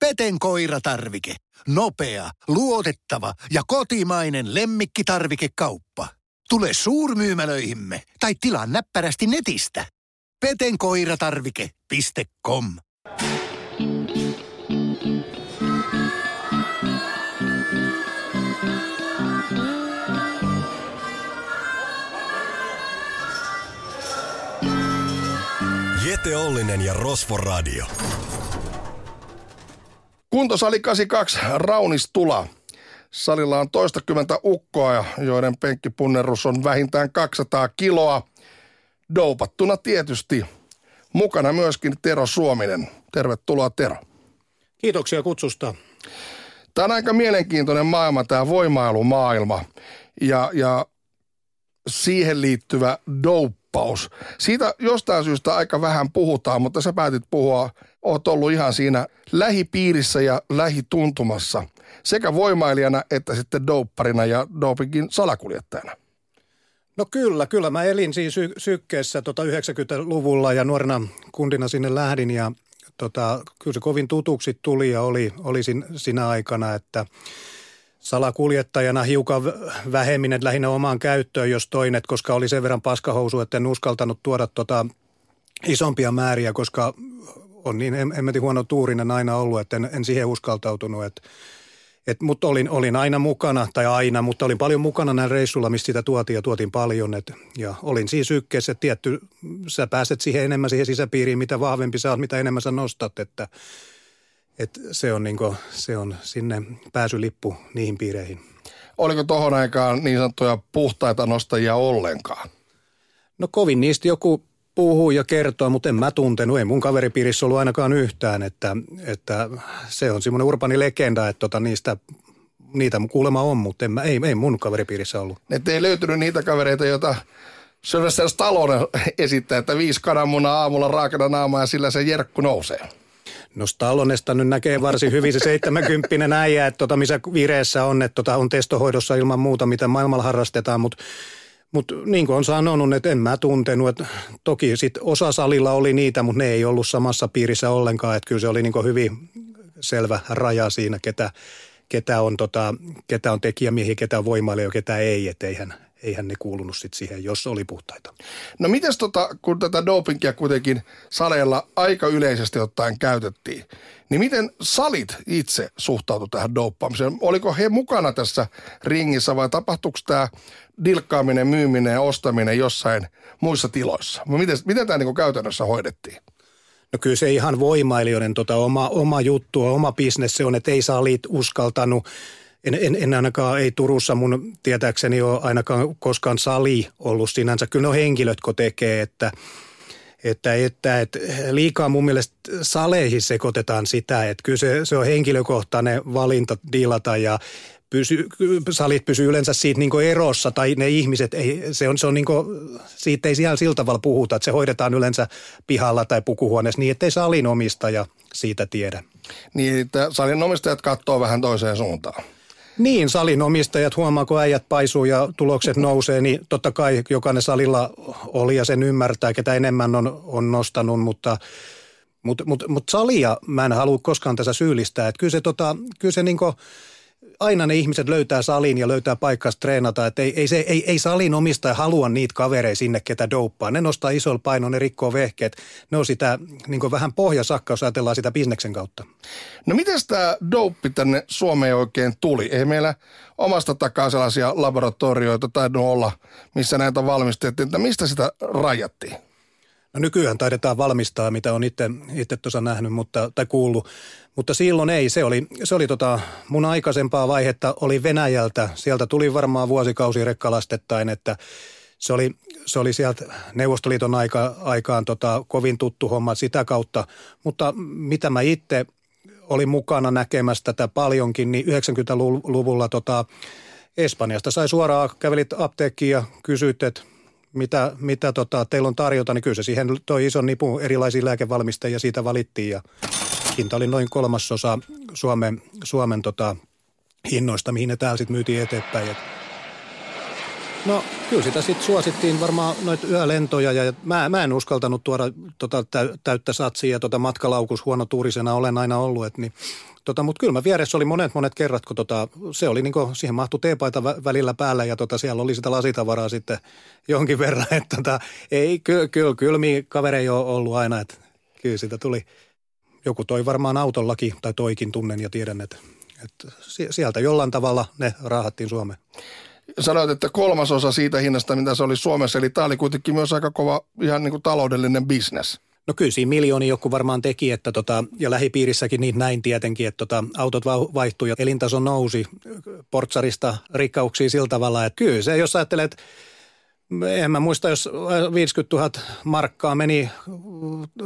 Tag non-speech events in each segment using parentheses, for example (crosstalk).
Peten koiratarvike. Nopea, luotettava ja kotimainen lemmikkitarvikekauppa. Tule suurmyymälöihimme tai tilaa näppärästi netistä. petenkoiratarvike.com Jete Ollinen ja Rosvo Radio. Kuntosali 82, Raunis Tula. Salilla on toistakymmentä ukkoa, joiden penkkipunnerus on vähintään 200 kiloa. Doupattuna tietysti. Mukana myöskin Tero Suominen. Tervetuloa Tero. Kiitoksia kutsusta. Tämä on aika mielenkiintoinen maailma, tämä voimailumaailma ja, ja siihen liittyvä douppaus. Siitä jostain syystä aika vähän puhutaan, mutta sä päätit puhua, oot ollut ihan siinä lähipiirissä ja lähituntumassa sekä voimailijana että sitten doupparina ja dopingin salakuljettajana. No kyllä, kyllä. Mä elin siinä sy- sykkeessä tota 90-luvulla ja nuorena kundina sinne lähdin ja tota, kyllä se kovin tutuksi tuli ja oli, oli sin, sinä aikana, että salakuljettajana hiukan vähemmin, että lähinnä omaan käyttöön, jos toinen, koska oli sen verran paskahousu, että en uskaltanut tuoda tota isompia määriä, koska on niin hemmetin huono tuurinen aina ollut, että en, en siihen uskaltautunut, että et, mutta olin, olin aina mukana, tai aina, mutta olin paljon mukana näin reissulla, mistä sitä tuotiin ja tuotiin paljon. Et, ja olin siinä sykkeessä, että tietty, sä pääset siihen enemmän siihen sisäpiiriin, mitä vahvempi sä oot, mitä enemmän sä nostat, että et se, on niinku, se on sinne pääsylippu niihin piireihin. Oliko tohon aikaan niin sanottuja puhtaita nostajia ollenkaan? No kovin niistä joku puhuu ja kertoo, mutta en mä tuntenut, ei mun kaveripiirissä ollut ainakaan yhtään, että, että se on semmoinen urbani legenda, että tota niistä niitä kuulemma on, mutta en mä, ei, ei mun kaveripiirissä ollut. Että ei löytynyt niitä kavereita, joita Sylvester Stallone (laughs) esittää, että viisi kananmunaa aamulla raakana naamaa ja sillä se jerkku nousee. No Stallonesta nyt näkee varsin hyvin se 70 äijä, että tota, missä vireessä on, että tota, on testohoidossa ilman muuta, mitä maailmalla harrastetaan, mutta mutta niin kuin on sanonut, että en mä tuntenut, että toki sit osa salilla oli niitä, mutta ne ei ollut samassa piirissä ollenkaan, että kyllä se oli niin hyvin selvä raja siinä, ketä, ketä on, tota, ketä on tekijämiehiä, ketä on voimailija, ketä ei, että eihän, eihän ne kuulunut sit siihen, jos oli puhtaita. No mites tota, kun tätä dopingia kuitenkin saleilla aika yleisesti ottaen käytettiin, niin miten salit itse suhtautu tähän douppaamiseen? Oliko he mukana tässä ringissä vai tapahtuiko tämä dilkkaaminen, myyminen ja ostaminen jossain muissa tiloissa? Miten, miten tämä niin käytännössä hoidettiin? No kyllä se ihan voimailijoiden tota oma, oma juttu, oma bisnes se on, että ei salit uskaltanut en, en, en ainakaan, ei Turussa mun tietääkseni ole ainakaan koskaan sali ollut sinänsä. Kyllä ne henkilöt, kun tekee, että, että, että, että liikaa mun mielestä saleihin sekoitetaan sitä, että kyllä se, se on henkilökohtainen valinta diilata ja pysy, salit pysyy yleensä siitä niin erossa tai ne ihmiset, ei, se on, se on niin kuin, siitä ei siellä sillä tavalla puhuta, että se hoidetaan yleensä pihalla tai pukuhuoneessa niin, ettei salin omistaja siitä tiedä. Niin, että salin omistajat katsoo vähän toiseen suuntaan. Niin, salin omistajat huomaa, kun äijät paisuu ja tulokset nousee, niin totta kai jokainen salilla oli ja sen ymmärtää, ketä enemmän on, on nostanut, mutta mutta mut, mut salia mä en halua koskaan tässä syyllistää. Että kyllä se, tota, kyllä se niinku, aina ne ihmiset löytää salin ja löytää paikkaa treenata. Että ei, ei, se, ei, ei salin omistaja halua niitä kavereita sinne, ketä douppaa. Ne nostaa isolla painon, ne rikkoo vehkeet. Ne on sitä niin vähän pohjasakka, jos ajatellaan sitä bisneksen kautta. No miten tämä douppi tänne Suomeen oikein tuli? Ei meillä omasta takaa sellaisia laboratorioita tainnut olla, missä näitä valmistettiin. Mistä sitä rajattiin? No nykyään taidetaan valmistaa, mitä on itse, itse tuossa nähnyt mutta, tai kuullut, mutta silloin ei. Se oli, se oli tota, mun aikaisempaa vaihetta oli Venäjältä. Sieltä tuli varmaan vuosikausi rekkalastettain, että se oli, se oli sieltä Neuvostoliiton aika, aikaan tota, kovin tuttu homma sitä kautta. Mutta mitä mä itse olin mukana näkemässä tätä paljonkin, niin 90-luvulla tota, Espanjasta sai suoraan, kävelit apteekkiin ja kysyit, että mitä, mitä tota, teillä on tarjota, niin kyllä se siihen toi ison nipun erilaisia lääkevalmistajia siitä valittiin ja hinta oli noin kolmasosa Suomen, Suomen tota, hinnoista, mihin ne täällä sitten myytiin eteenpäin. Et No kyllä sitä sitten suosittiin varmaan noita yölentoja ja mä, mä en uskaltanut tuoda tota täyttä satsia ja tota matkalaukus huono tuurisena olen aina ollut. Et niin, tota, Mutta kyllä mä vieressä oli monet monet kerrat, kun tota, se oli niin kuin, siihen mahtui teepaita välillä päällä ja tota, siellä oli sitä lasitavaraa sitten jonkin verran. (laughs) Että tota, ei, kyllä, kyllä, kylmiä kavereja ole ollut aina, että kyllä sitä tuli. Joku toi varmaan autollakin tai toikin tunnen ja tiedän, että, että sieltä jollain tavalla ne raahattiin Suomeen sanoit, että kolmasosa siitä hinnasta, mitä se oli Suomessa, eli tämä oli kuitenkin myös aika kova ihan niin kuin taloudellinen bisnes. No kyllä siinä miljooni joku varmaan teki, että tota, ja lähipiirissäkin niin näin tietenkin, että tota, autot vaihtui ja elintaso nousi portsarista rikkauksiin sillä tavalla, että kyllä se, jos ajattelet, en mä muista, jos 50 000 markkaa meni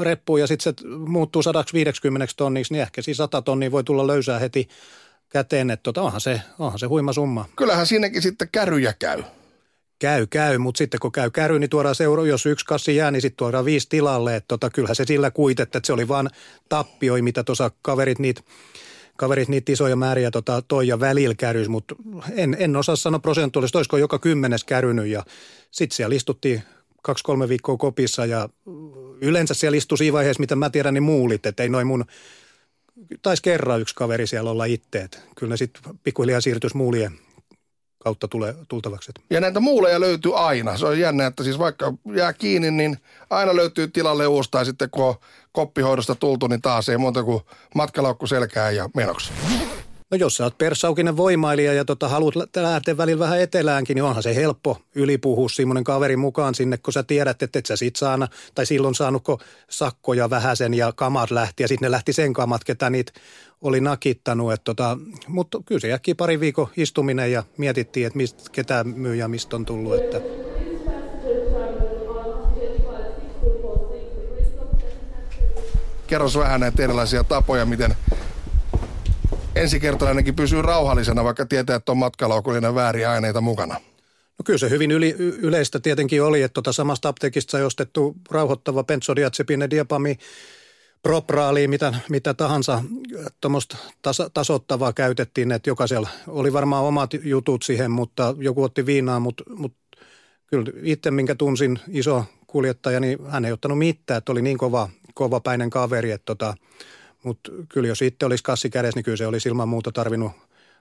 reppuun ja sitten se muuttuu 150 tonniksi, niin ehkä siis 100 tonnia voi tulla löysää heti käteen, että tota, onhan, se, onhan se huima summa. Kyllähän siinäkin sitten käryjä käy. Käy, käy, mutta sitten kun käy käry, niin tuodaan seura, jos yksi kassi jää, niin sitten tuodaan viisi tilalle. Että tota, kyllähän se sillä kuitetta, että se oli vaan tappioi, mitä tuossa kaverit niitä kaverit niitä isoja määriä tota, toi ja välillä kärys, mutta en, en osaa sanoa prosentuaalisesti, olisiko joka kymmenes kärynyt ja sitten siellä istuttiin kaksi-kolme viikkoa kopissa ja yleensä siellä istui siinä vaiheessa, mitä mä tiedän, niin muulit, että ei noin mun taisi kerran yksi kaveri siellä olla itse. Kyllä ne sitten pikkuhiljaa siirtyisi muulien kautta tule, tultavaksi. Ja näitä muuleja löytyy aina. Se on jännä, että siis vaikka jää kiinni, niin aina löytyy tilalle uusi. Tai sitten kun on koppihoidosta tultu, niin taas ei muuta kuin matkalaukku selkää ja menoksi. No jos sä oot perssaukinen voimailija ja tota, haluat lähteä välillä vähän eteläänkin, niin onhan se helppo ylipuhua semmoinen kaveri mukaan sinne, kun sä tiedät, että et sä sit saana, tai silloin saanutko sakkoja vähäsen ja kamat lähti ja sitten ne lähti sen kamat, ketä niitä oli nakittanut. Tota, mutta kyllä se jäkki pari viikon istuminen ja mietittiin, että mistä, ketä myy ja mistä on tullut. Että. Kerros vähän näitä erilaisia tapoja, miten ensikertalainenkin pysyy rauhallisena, vaikka tietää, että on matkalaukullinen vääriä aineita mukana? No kyllä se hyvin yli, yleistä tietenkin oli, että tuota samasta apteekista sai ostettu rauhoittava benzodiazepine, diapami, propraali, mitä, mitä tahansa tuommoista tas, tasottavaa käytettiin, että jokaisella oli varmaan omat jutut siihen, mutta joku otti viinaa, mutta, mutta kyllä itse, minkä tunsin iso kuljettaja, niin hän ei ottanut mitään, että oli niin kova, kovapäinen kaveri, että tota, mutta kyllä jos itse olisi kassi kädessä, niin kyllä se olisi ilman muuta tarvinnut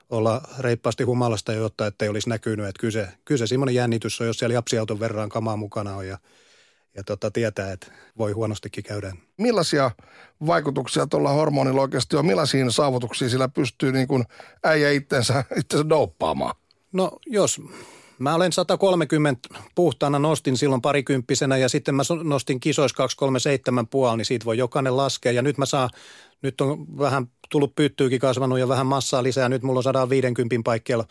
olla reippaasti humalasta, jotta ettei olisi näkynyt. Että kyllä se, kyllä se semmoinen jännitys on, jos siellä japsiauton verran kamaa mukana on ja, ja tota, tietää, että voi huonostikin käydä. Millaisia vaikutuksia tuolla hormonilla oikeasti on? Millaisiin saavutuksiin sillä pystyy niin kuin äijä itsensä, itsensä douppaamaan? No jos Mä olen 130 puhtaana nostin silloin parikymppisenä ja sitten mä nostin kisoissa 237 puoli, niin siitä voi jokainen laskea. Ja nyt mä saan, nyt on vähän tullut pyyttyykin kasvanut ja vähän massaa lisää. Nyt mulla on 150 paikkeilla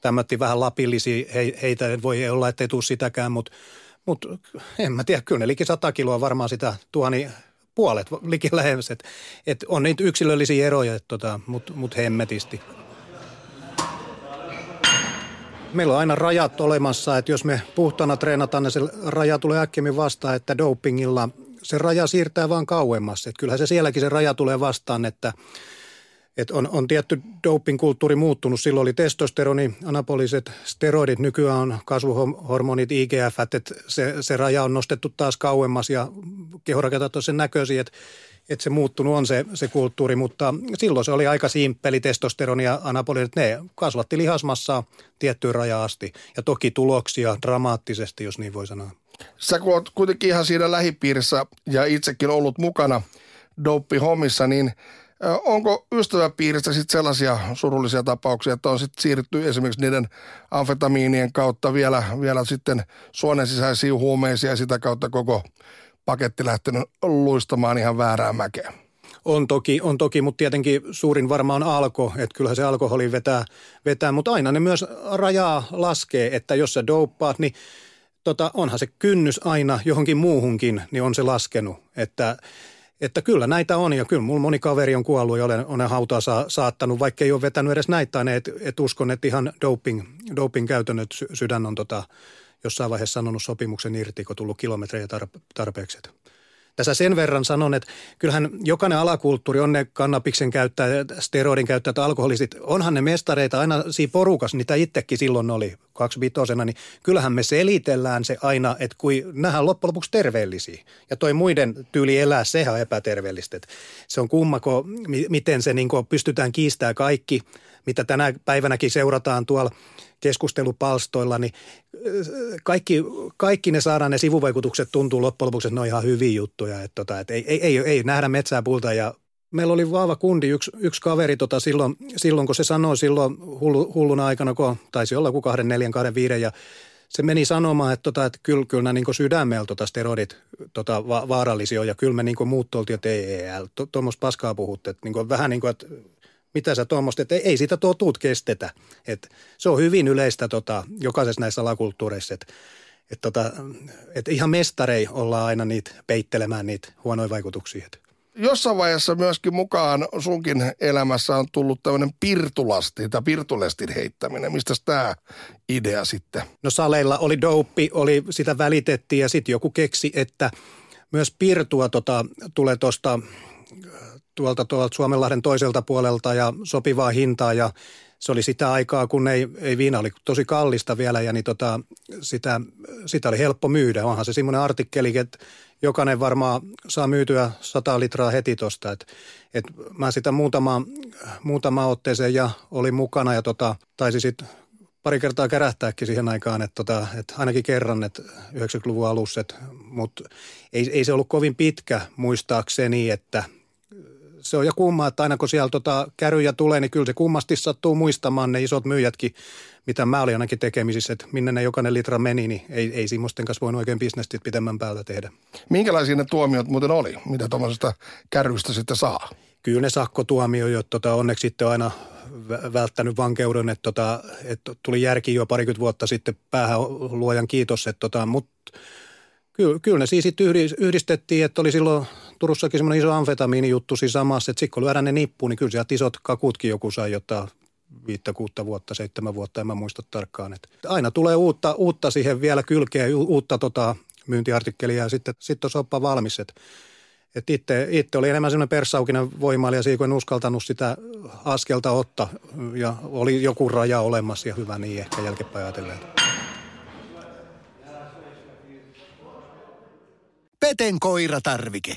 tämmötti vähän lapillisia. He, heitä voi olla, ettei tule sitäkään, mutta mut, en mä tiedä, kyllä ne liki 100 kiloa varmaan sitä tuoni puolet liki lähes. Et, et on niitä yksilöllisiä eroja, tota, mutta mut hemmetisti meillä on aina rajat olemassa, että jos me puhtana treenataan, niin se raja tulee äkkemmin vastaan, että dopingilla se raja siirtää vaan kauemmas. Että kyllähän se sielläkin se raja tulee vastaan, että, että on, on tietty doping-kulttuuri muuttunut. Silloin oli testosteroni, anapoliset steroidit, nykyään on kasvuhormonit, IGF, että se, se raja on nostettu taas kauemmas ja kehorakentat on sen näköisiä, että että se muuttunut on se, se kulttuuri, mutta silloin se oli aika simppeli testosteroni ja anabolit. Ne kasvatti lihasmassaa tiettyyn rajaan asti ja toki tuloksia dramaattisesti, jos niin voi sanoa. Sä kun oot kuitenkin ihan siinä lähipiirissä ja itsekin ollut mukana dope-hommissa, niin Onko ystäväpiirissä sitten sellaisia surullisia tapauksia, että on sitten siirrytty esimerkiksi niiden amfetamiinien kautta vielä, vielä sitten suonen sisäisiin huumeisiin ja sitä kautta koko paketti lähtenyt luistamaan ihan väärään mäkeen. On toki, on toki, mutta tietenkin suurin varmaan alko, että kyllähän se alkoholi vetää, vetää, mutta aina ne myös rajaa laskee, että jos sä douppaat, niin tota, onhan se kynnys aina johonkin muuhunkin, niin on se laskenut, että että kyllä näitä on ja kyllä mulla moni kaveri on kuollut ja olen, olen hautaa sa, saattanut, vaikka ei ole vetänyt edes näitä että et uskon, että ihan doping, doping käytön, että sydän on tota, jossain vaiheessa sanonut sopimuksen irti, kun tullut kilometrejä tarpeeksi. Tässä sen verran sanon, että kyllähän jokainen alakulttuuri on ne kannabiksen käyttäjät, steroidin käyttäjät, alkoholistit. Onhan ne mestareita aina siinä porukassa, niitä itsekin silloin oli kaksivitosena, niin kyllähän me selitellään se aina, että kun nähdään loppujen lopuksi terveellisiä. Ja toi muiden tyyli elää, sehän on epäterveellistä. Se on kummako, miten se niin pystytään kiistämään kaikki, mitä tänä päivänäkin seurataan tuolla keskustelupalstoilla, niin kaikki, kaikki ne saadaan ne sivuvaikutukset tuntuu loppujen lopuksi, että ne on ihan hyviä juttuja. Että tota, että ei, ei, ei, ei nähdä metsää puulta ja Meillä oli vahva kundi, yksi, yksi kaveri tota silloin, silloin, kun se sanoi silloin hullu, hulluna aikana, kun taisi olla joku kahden, neljän, kahden, viiden ja se meni sanomaan, että, tota, että kyllä, kyllä nämä niin sydämellä tota steroidit tota, va- vaarallisia on ja kyllä me niin muut oltiin, että ei, ei, ei tuommoista paskaa puhutte. Että, niin vähän niin kuin, että mitä sä tuommoista, että ei, ei sitä tuo tuut kestetä. Et se on hyvin yleistä tota, jokaisessa näissä alakulttuureissa, että et tota, et ihan mestarei ollaan aina niitä peittelemään niitä huonoja vaikutuksia. Jossain vaiheessa myöskin mukaan sunkin elämässä on tullut tämmöinen pirtulasti tai pirtulestin heittäminen. Mistä tämä idea sitten? No saleilla oli douppi, oli, sitä välitettiin ja sitten joku keksi, että myös pirtua tota, tulee tuosta tuolta, tuolta Suomenlahden toiselta puolelta ja sopivaa hintaa ja se oli sitä aikaa, kun ei, ei viina oli tosi kallista vielä ja niin tota, sitä, sitä oli helppo myydä. Onhan se semmoinen artikkeli, että jokainen varmaan saa myytyä 100 litraa heti tuosta. Et, et mä sitä muutama, muutama otteeseen ja oli mukana ja tota, taisi sitten pari kertaa kärähtääkin siihen aikaan, että tota, et ainakin kerran, että 90-luvun alussa, mutta ei, ei se ollut kovin pitkä muistaakseni, että – se on ja kumma, että aina kun siellä tota käryjä tulee, niin kyllä se kummasti sattuu muistamaan ne isot myyjätkin, mitä mä olin ainakin tekemisissä, että minne ne jokainen litra meni, niin ei, ei semmoisten kanssa voinut oikein bisnesti pitemmän päältä tehdä. Minkälaisia ne tuomiot muuten oli? Mitä tuommoisesta kärrystä sitten saa? Kyllä ne sakkotuomio, tota, onneksi sitten aina välttänyt vankeuden, että, tota, että tuli järki jo parikymmentä vuotta sitten päähän luojan kiitos, että tota, mutta Kyllä, kyllä ne siis yhdistettiin, että oli silloin Turussakin semmoinen iso amfetamiinijuttu siinä samassa, että sitten kun lyödään ne nippuun, niin kyllä sieltä isot kakutkin joku sai jotain viittä, kuutta vuotta, seitsemän vuotta, en mä muista tarkkaan. Että aina tulee uutta, uutta siihen vielä kylkeen, uutta tota, myyntiartikkelia ja sitten sit on soppa valmis. Että et itse, oli enemmän semmoinen perssaukinen voimailija siinä, kun en uskaltanut sitä askelta ottaa ja oli joku raja olemassa ja hyvä niin ehkä jälkeenpäin ajatellen. Peten koiratarvike.